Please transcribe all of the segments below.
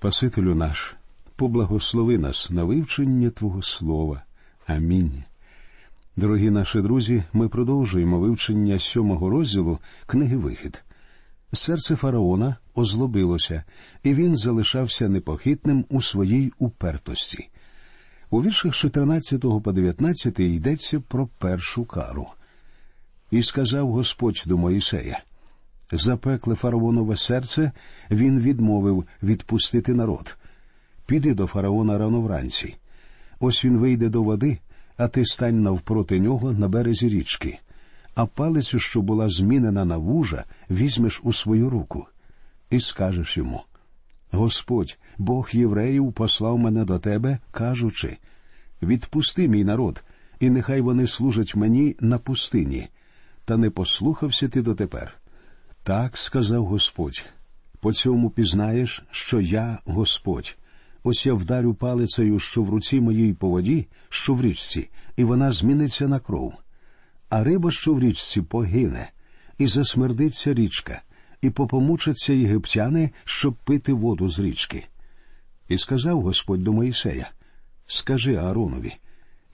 Спасителю наш, поблагослови нас на вивчення Твого Слова. Амінь. Дорогі наші друзі, ми продовжуємо вивчення сьомого розділу книги Вихід. Серце фараона озлобилося, і він залишався непохитним у своїй упертості. У віршах 14 по 19 йдеться про першу кару. І сказав Господь до Моїсея запекле фараонове серце, він відмовив відпустити народ. Піди до фараона рано вранці. Ось він вийде до води, а ти стань навпроти нього на березі річки, а палицю, що була змінена на вужа, візьмеш у свою руку, і скажеш йому Господь, Бог євреїв, послав мене до тебе, кажучи Відпусти мій народ, і нехай вони служать мені на пустині, та не послухався ти дотепер. Так сказав Господь. По цьому пізнаєш, що я Господь. Ось я вдарю палицею, що в руці моїй по воді, що в річці, і вона зміниться на кров. А риба, що в річці, погине, і засмердиться річка, і попомучаться єгиптяни, щоб пити воду з річки. І сказав Господь до Моїсея Скажи Ааронові,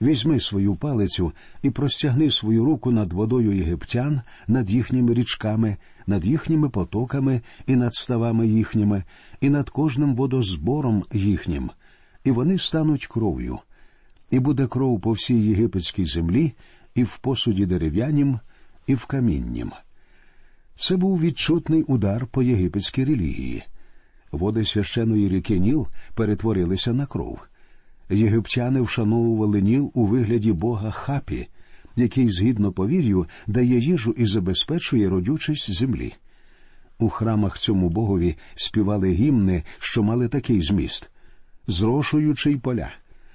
візьми свою палицю і простягни свою руку над водою єгиптян, над їхніми річками, над їхніми потоками і над ставами їхніми, і над кожним водозбором їхнім, і вони стануть кров'ю. І буде кров по всій єгипетській землі, і в посуді дерев'янім, і в каміннім. Це був відчутний удар по єгипетській релігії. Води священої ріки Ніл перетворилися на кров. Єгиптяни вшановували Ніл у вигляді бога хапі, який, згідно повір'ю, дає їжу і забезпечує родючість землі. У храмах цьому богові співали гімни, що мали такий зміст зрошуючий поля,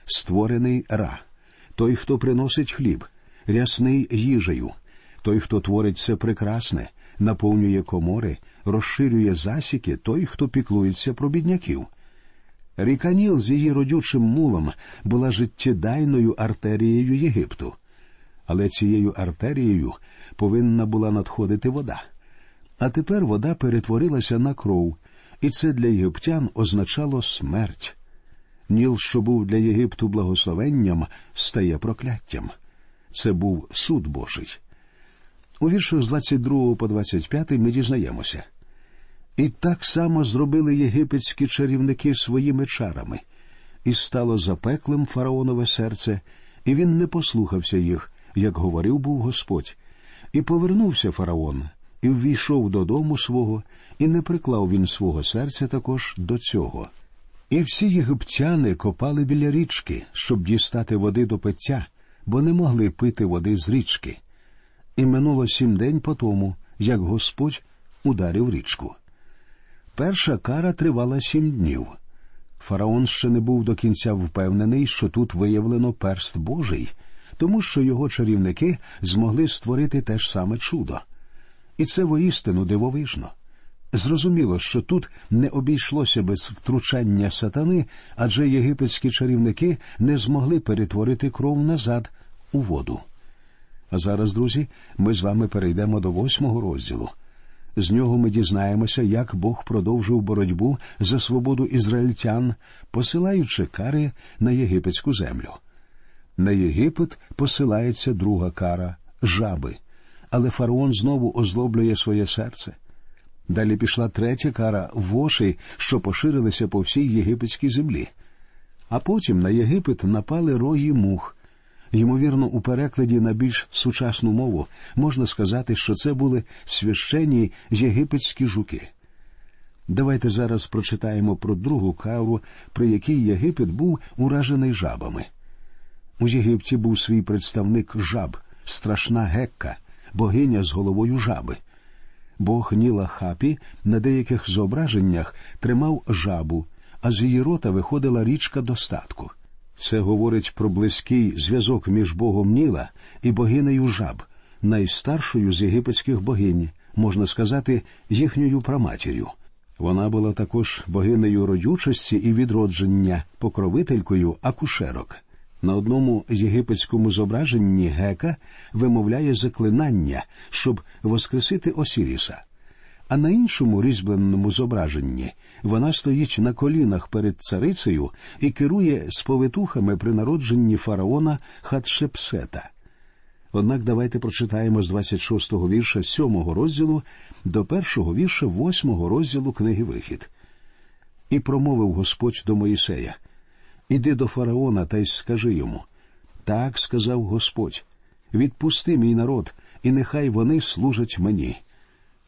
створений ра, той, хто приносить хліб, рясний їжею, той, хто творить все прекрасне, наповнює комори, розширює засіки, той, хто піклується про бідняків. Ріка Ніл з її родючим мулом була життєдайною артерією Єгипту але цією артерією повинна була надходити вода. А тепер вода перетворилася на кров, і це для єгиптян означало смерть. Ніл, що був для Єгипту благословенням, стає прокляттям. Це був суд Божий. У віршах з 22 по 25 ми дізнаємося. І так само зробили єгипетські чарівники своїми чарами, і стало запеклим фараонове серце, і він не послухався їх, як говорив був Господь, і повернувся фараон, і ввійшов додому свого, і не приклав він свого серця також до цього. І всі єгиптяни копали біля річки, щоб дістати води до пиття, бо не могли пити води з річки. І минуло сім день по тому, як Господь ударив річку. Перша кара тривала сім днів. Фараон ще не був до кінця впевнений, що тут виявлено перст Божий, тому що його чарівники змогли створити те ж саме чудо. І це воістину дивовижно. Зрозуміло, що тут не обійшлося без втручання сатани, адже єгипетські чарівники не змогли перетворити кров назад у воду. А зараз, друзі, ми з вами перейдемо до восьмого розділу. З нього ми дізнаємося, як Бог продовжив боротьбу за свободу ізраїльтян, посилаючи кари на єгипетську землю. На Єгипет посилається друга кара жаби, але фараон знову озлоблює своє серце. Далі пішла третя кара воші, що поширилися по всій єгипетській землі. А потім на Єгипет напали рої мух. Ймовірно, у перекладі на більш сучасну мову можна сказати, що це були священні єгипетські жуки. Давайте зараз прочитаємо про другу кару, при якій Єгипет був уражений жабами. У Єгипті був свій представник жаб, страшна гекка, богиня з головою жаби. Бог Ніла Хапі на деяких зображеннях тримав жабу, а з її рота виходила річка достатку. Це говорить про близький зв'язок між Богом Ніла і богинею жаб, найстаршою з єгипетських богинь, можна сказати, їхньою праматір'ю. Вона була також богинею родючості і відродження, покровителькою акушерок. На одному єгипетському зображенні гека вимовляє заклинання, щоб воскресити Осіріса, а на іншому різьбленому зображенні вона стоїть на колінах перед царицею і керує сповитухами при народженні фараона Хатшепсета. Однак давайте прочитаємо з 26-го вірша 7-го розділу до першого вірша 8-го розділу книги Вихід. І промовив Господь до Моїсея Іди до фараона та й скажи йому. Так сказав Господь відпусти мій народ, і нехай вони служать мені.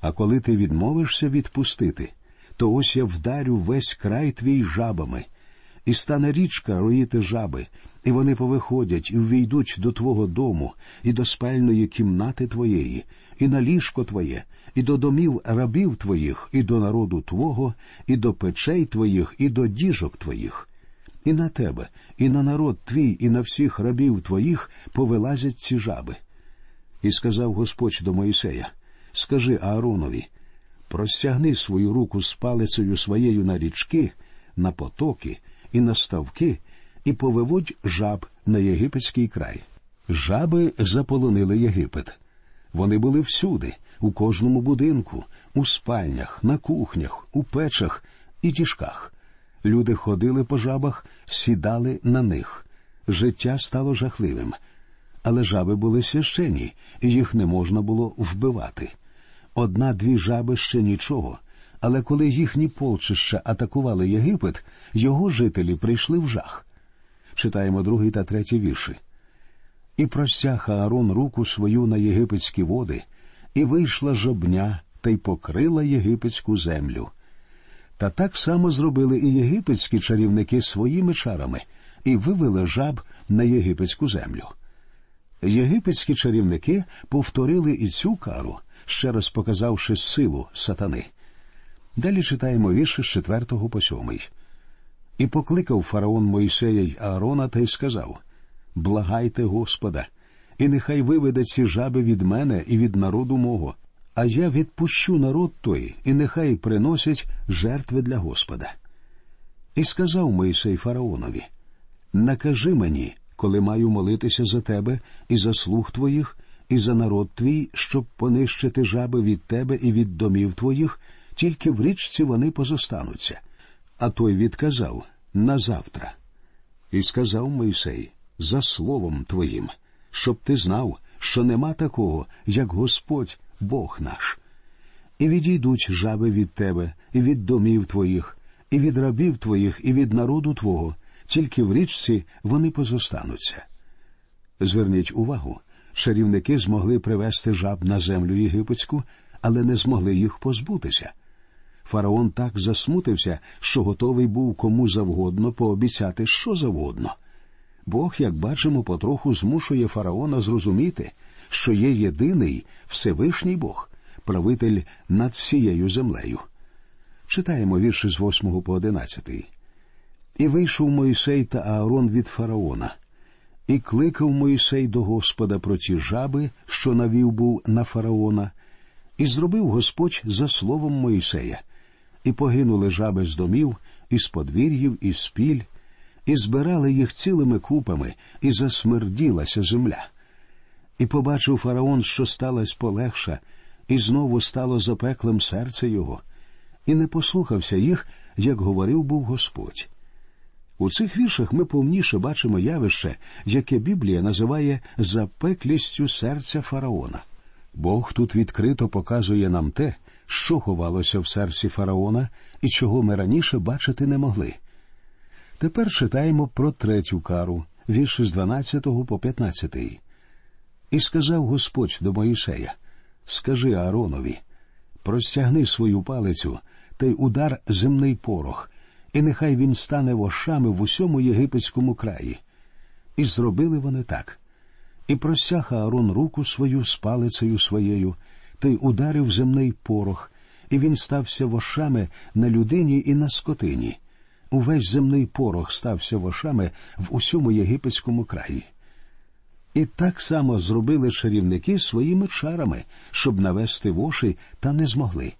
А коли ти відмовишся відпустити, то ось я вдарю весь край твій жабами, і стане річка роїти жаби, і вони повиходять і ввійдуть до твого дому, і до спальної кімнати твоєї, і на ліжко твоє, і до домів рабів твоїх, і до народу твого, і до печей твоїх, і до діжок твоїх. І на тебе, і на народ твій, і на всіх рабів твоїх повилазять ці жаби. І сказав Господь до Моїсея Скажи Ааронові простягни свою руку з палицею своєю на річки, на потоки і на ставки, і повиводь жаб на єгипетський край. Жаби заполонили Єгипет. Вони були всюди, у кожному будинку, у спальнях, на кухнях, у печах і тішках. Люди ходили по жабах, сідали на них. Життя стало жахливим. Але жаби були священні, і їх не можна було вбивати. Одна-дві жаби ще нічого, але коли їхні полчища атакували Єгипет, його жителі прийшли в жах. Читаємо другий та третій вірші. І простяг Аарон руку свою на єгипетські води, і вийшла жобня та й покрила єгипетську землю. Та так само зробили і єгипетські чарівники своїми чарами і вивели жаб на єгипетську землю. Єгипетські чарівники повторили і цю кару, ще раз показавши силу сатани. Далі читаємо вірші з четвертого по сьомий. І покликав фараон Мойсея й Аарона та й сказав Благайте Господа, і нехай виведе ці жаби від мене і від народу мого, а я відпущу народ той, і нехай приносять жертви для Господа. І сказав Мойсей фараонові Накажи мені, коли маю молитися за тебе і за слуг твоїх, і за народ твій, щоб понищити жаби від тебе і від домів твоїх, тільки в річці вони позостануться. А той відказав на завтра. І сказав Мойсей за словом твоїм, щоб ти знав, що нема такого, як Господь Бог наш. І відійдуть жаби від тебе, і від домів твоїх, і від рабів твоїх, і від народу твого, тільки в річці вони позостануться. Зверніть увагу, шарівники змогли привести жаб на землю єгипетську, але не змогли їх позбутися. Фараон так засмутився, що готовий був кому завгодно пообіцяти що завгодно. Бог, як бачимо, потроху змушує фараона зрозуміти, що є єдиний Всевишній Бог, правитель над всією землею. Читаємо вірші з 8 по 11. І вийшов Мойсей та Аарон від фараона, і кликав Мойсей до Господа про ті жаби, що навів був на фараона, і зробив Господь за словом Мойсея, і погинули жаби з домів, із подвір'їв, і з піль, і збирали їх цілими купами, і засмерділася земля. І побачив фараон, що сталося полегша, і знову стало запеклим серце його, і не послухався їх, як говорив був Господь. У цих віршах ми повніше бачимо явище, яке Біблія називає запеклістю серця фараона. Бог тут відкрито показує нам те, що ховалося в серці фараона і чого ми раніше бачити не могли. Тепер читаємо про третю кару, вірші з 12 по 15. І сказав Господь до Моїсея Скажи Ааронові, простягни свою палицю та й удар земний порох, і нехай він стане вошами в усьому єгипетському краї. І зробили вони так. І простяг Аарон руку свою з палицею своєю, та й ударив земний порох, і він стався вошами на людині і на скотині. Увесь земний порох стався вошами в усьому єгипетському краї. І так само зробили чарівники своїми чарами, щоб навести воші, та не змогли.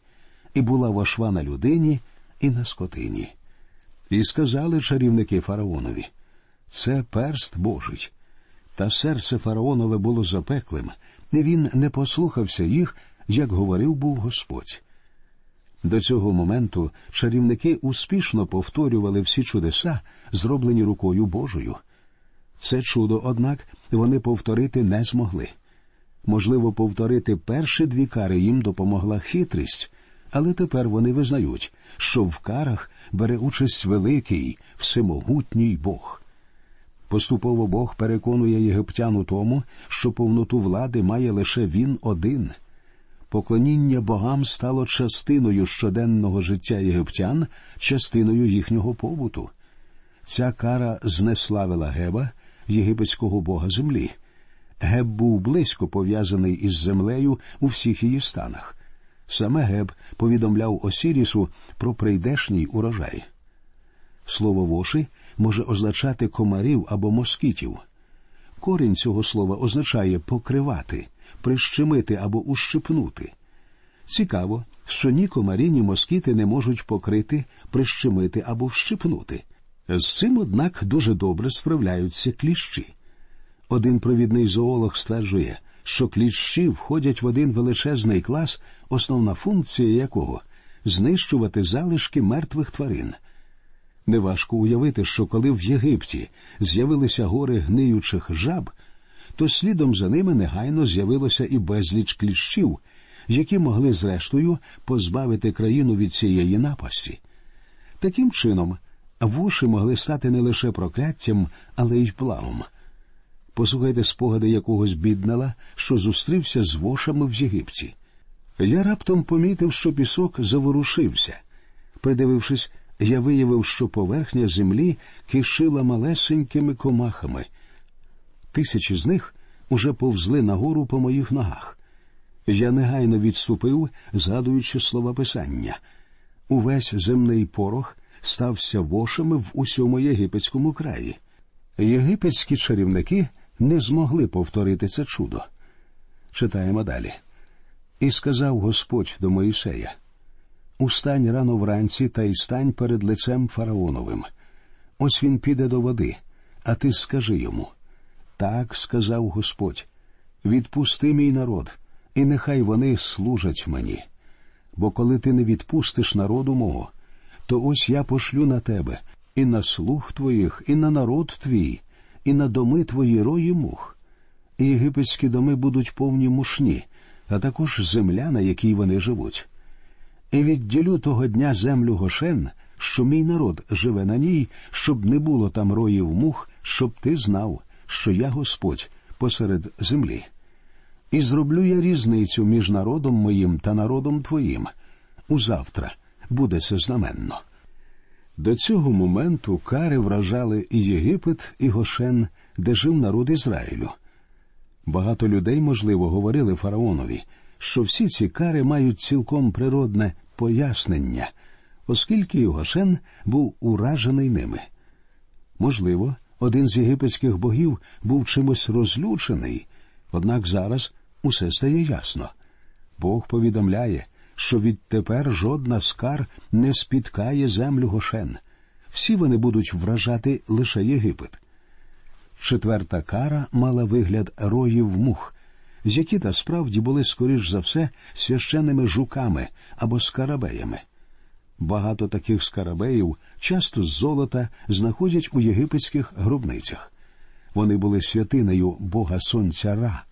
І була вошва на людині і на скотині. І сказали чарівники фараонові це перст Божий. Та серце фараонове було запеклим, і він не послухався їх, як говорив був Господь. До цього моменту чарівники успішно повторювали всі чудеса, зроблені рукою Божою. Це чудо, однак, вони повторити не змогли. Можливо, повторити перші дві кари їм допомогла хитрість, але тепер вони визнають, що в карах бере участь великий, всемогутній Бог. Поступово Бог переконує єгиптян у тому, що повноту влади має лише він один. Поклоніння богам стало частиною щоденного життя єгиптян, частиною їхнього побуту. Ця кара знеславила Геба, єгипетського бога землі. Геб був близько пов'язаний із землею у всіх її станах. Саме Геб повідомляв Осірісу про прийдешній урожай. Слово воші може означати комарів або москітів. Корінь цього слова означає покривати, прищемити або ущипнути. Цікаво, що ні комарі, ні москіти не можуть покрити, прищемити або вщипнути. З цим, однак, дуже добре справляються кліщі. Один провідний зоолог стверджує, що кліщі входять в один величезний клас, основна функція якого знищувати залишки мертвих тварин. Неважко уявити, що коли в Єгипті з'явилися гори гниючих жаб, то слідом за ними негайно з'явилося і безліч кліщів, які могли зрештою позбавити країну від цієї напасті. Таким чином, воші могли стати не лише прокляттям, але й плавом. Послухайте спогади якогось біднала, що зустрівся з вошами в Єгипті. Я раптом помітив, що пісок заворушився. Придивившись, я виявив, що поверхня землі кишила малесенькими комахами. Тисячі з них уже повзли нагору по моїх ногах. Я негайно відступив, згадуючи слова писання. Увесь земний порох стався вошами в усьому єгипетському краї. Єгипетські чарівники не змогли повторити це чудо. Читаємо далі. І сказав Господь до Моїсея Устань рано вранці та й стань перед лицем фараоновим. Ось він піде до води, а ти скажи йому. Так сказав Господь відпусти мій народ, і нехай вони служать мені. Бо коли ти не відпустиш народу мого, то ось я пошлю на тебе і на слух твоїх, і на народ твій, і на доми твої рої мух. І єгипетські доми будуть повні мушні, а також земля, на якій вони живуть. І відділю того дня землю Гошен, що мій народ живе на ній, щоб не було там роїв мух, щоб ти знав, що я Господь посеред землі. І зроблю я різницю між народом моїм та народом твоїм. Узавтра буде це знаменно. До цього моменту кари вражали і Єгипет, і Гошен, де жив народ Ізраїлю. Багато людей, можливо, говорили фараонові, що всі ці кари мають цілком природне пояснення, оскільки і Гошен був уражений ними. Можливо, один з єгипетських богів був чимось розлючений, однак зараз усе стає ясно. Бог повідомляє, що відтепер жодна скар не спіткає землю Гошен. Всі вони будуть вражати лише Єгипет. Четверта кара мала вигляд роїв мух, з які насправді були скоріш за все священними жуками або скарабеями. Багато таких скарабеїв, часто з золота, знаходять у єгипетських гробницях. Вони були святинею Бога Сонця Ра.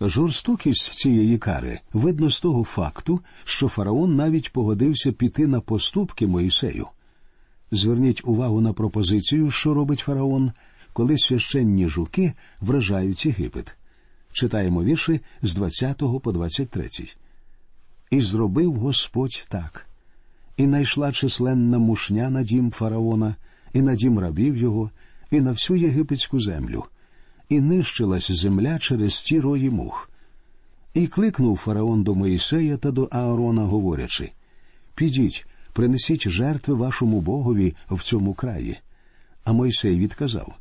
Жорстокість цієї кари видно з того факту, що фараон навіть погодився піти на поступки Моїсею. Зверніть увагу на пропозицію, що робить фараон, коли священні жуки вражають Єгипет. Читаємо вірші з 20 по 23. І зробив Господь так. І найшла численна мушня на дім фараона, і на дім рабів його, і на всю єгипетську землю і нищилась земля через ті рої мух. І кликнув фараон до Моїсея та до Аарона, говорячи Підіть, принесіть жертви вашому богові в цьому краї. А Мойсей відказав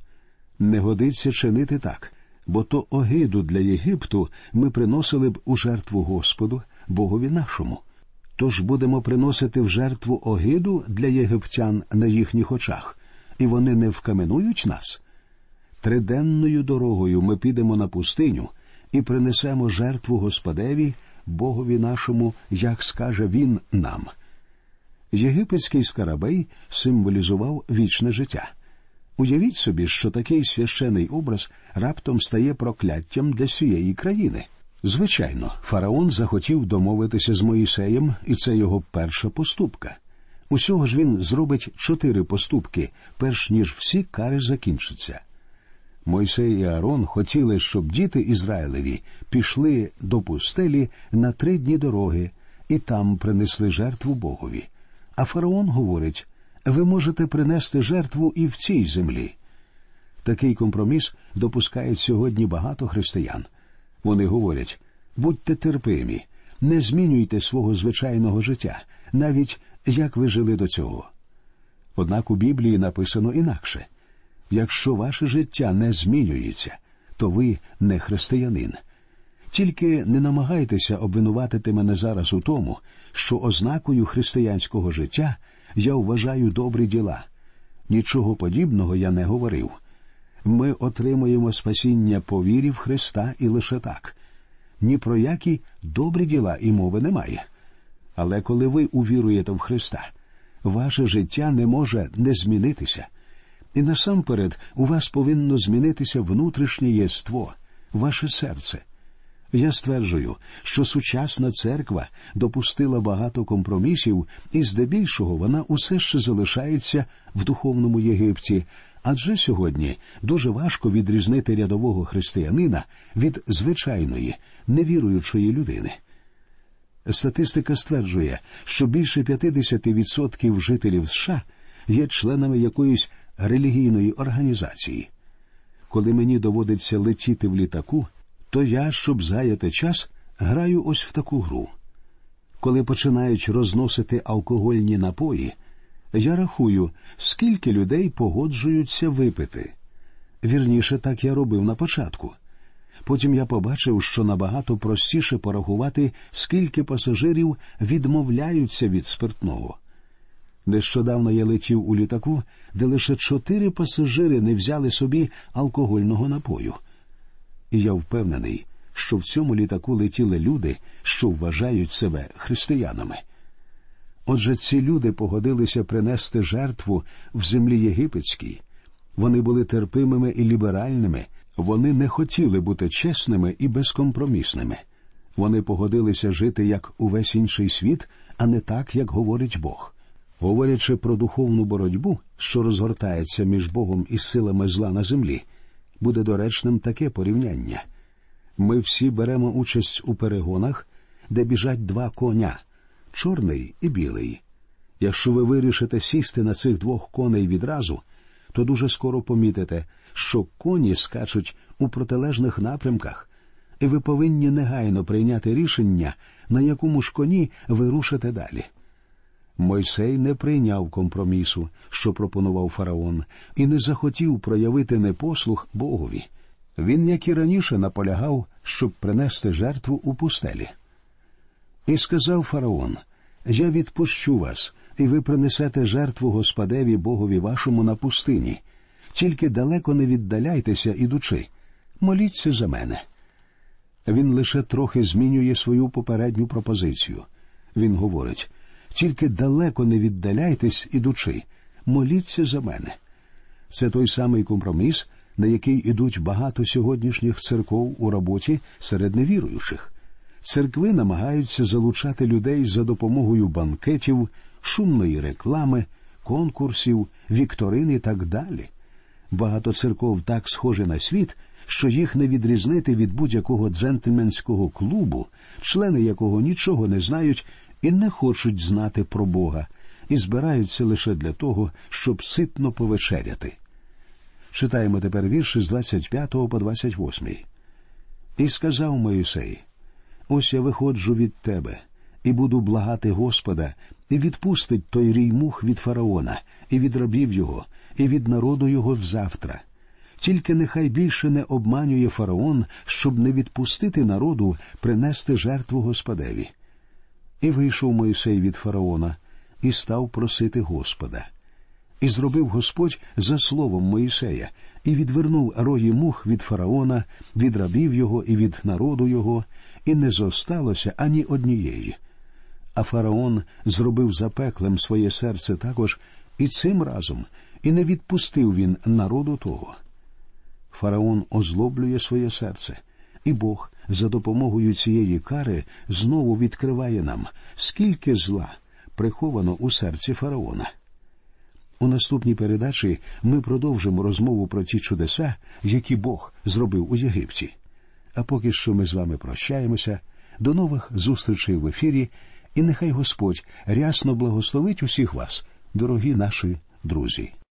Не годиться чинити так, бо то огиду для Єгипту ми приносили б у жертву Господу, Богові нашому. Тож будемо приносити в жертву огиду для єгиптян на їхніх очах, і вони не вкаменують нас. Триденною дорогою ми підемо на пустиню і принесемо жертву Господеві, Богові нашому, як скаже він нам. Єгипетський скарабей символізував вічне життя. Уявіть собі, що такий священий образ раптом стає прокляттям для всієї країни. Звичайно, фараон захотів домовитися з Моїсеєм, і це його перша поступка. Усього ж він зробить чотири поступки, перш ніж всі кари закінчаться. Мойсей і Аарон хотіли, щоб діти Ізраїлеві пішли до пустелі на три дні дороги і там принесли жертву Богові. А фараон говорить ви можете принести жертву і в цій землі. Такий компроміс допускають сьогодні багато християн. Вони говорять будьте терпимі, не змінюйте свого звичайного життя, навіть як ви жили до цього. Однак у Біблії написано інакше якщо ваше життя не змінюється, то ви не християнин. Тільки не намагайтеся обвинуватити мене зараз у тому, що ознакою християнського життя я вважаю добрі діла. Нічого подібного я не говорив. Ми отримуємо спасіння по вірі в Христа і лише так. Ні про які добрі діла і мови немає. Але коли ви увіруєте в Христа, ваше життя не може не змінитися. І насамперед у вас повинно змінитися внутрішнє єство, ваше серце. Я стверджую, що сучасна церква допустила багато компромісів, і здебільшого вона усе ще залишається в духовному Єгипті, адже сьогодні дуже важко відрізнити рядового християнина від звичайної, невіруючої людини. Статистика стверджує, що більше 50% жителів США є членами якоїсь релігійної організації. Коли мені доводиться летіти в літаку, то я, щоб заяти час, граю ось в таку гру. Коли починають розносити алкогольні напої, я рахую, скільки людей погоджуються випити. Вірніше, так я робив на початку. Потім я побачив, що набагато простіше порахувати, скільки пасажирів відмовляються від спиртного. Нещодавно я летів у літаку, де лише чотири пасажири не взяли собі алкогольного напою. І я впевнений, що в цьому літаку летіли люди, що вважають себе християнами. Отже, ці люди погодилися принести жертву в землі єгипетській. Вони були терпимими і ліберальними, вони не хотіли бути чесними і безкомпромісними. Вони погодилися жити як увесь інший світ, а не так, як говорить Бог. Говорячи про духовну боротьбу, що розгортається між Богом і силами зла на землі, буде доречним таке порівняння. Ми всі беремо участь у перегонах, де біжать два коня чорний і білий. Якщо ви вирішите сісти на цих двох коней відразу, то дуже скоро помітите, що коні скачуть у протилежних напрямках, і ви повинні негайно прийняти рішення, на якому ж коні ви рушите далі. Мойсей не прийняв компромісу, що пропонував фараон, і не захотів проявити непослух Богові. Він, як і раніше, наполягав, щоб принести жертву у пустелі. І сказав фараон: Я відпущу вас, і ви принесете жертву Господеві Богові вашому на пустині. Тільки далеко не віддаляйтеся, ідучи, моліться за мене. Він лише трохи змінює свою попередню пропозицію. Він говорить тільки далеко не віддаляйтесь, ідучи, моліться за мене. Це той самий компроміс, на який ідуть багато сьогоднішніх церков у роботі серед невіруючих. Церкви намагаються залучати людей за допомогою банкетів, шумної реклами, конкурсів, вікторин і так далі. Багато церков так схожі на світ, що їх не відрізнити від будь-якого джентльменського клубу, члени якого нічого не знають і не хочуть знати про Бога, і збираються лише для того, щоб ситно повечеряти. Читаємо тепер вірші з 25 по 28. І сказав Моїсей: Ось я виходжу від тебе, і буду благати Господа, і відпустить той рій мух від фараона, і від рабів його, і від народу його взавтра. Тільки нехай більше не обманює фараон, щоб не відпустити народу принести жертву Господеві. І вийшов Мойсей від фараона і став просити Господа. І зробив Господь за словом Моїсея, і відвернув рої мух від фараона, від рабів його і від народу його, і не зосталося ані однієї. А фараон зробив запеклим своє серце також і цим разом, і не відпустив він народу того. Фараон озлоблює своє серце, і Бог за допомогою цієї кари знову відкриває нам, скільки зла приховано у серці фараона. У наступній передачі ми продовжимо розмову про ті чудеса, які Бог зробив у Єгипті. А поки що ми з вами прощаємося. До нових зустрічей в ефірі, і нехай Господь рясно благословить усіх вас, дорогі наші друзі.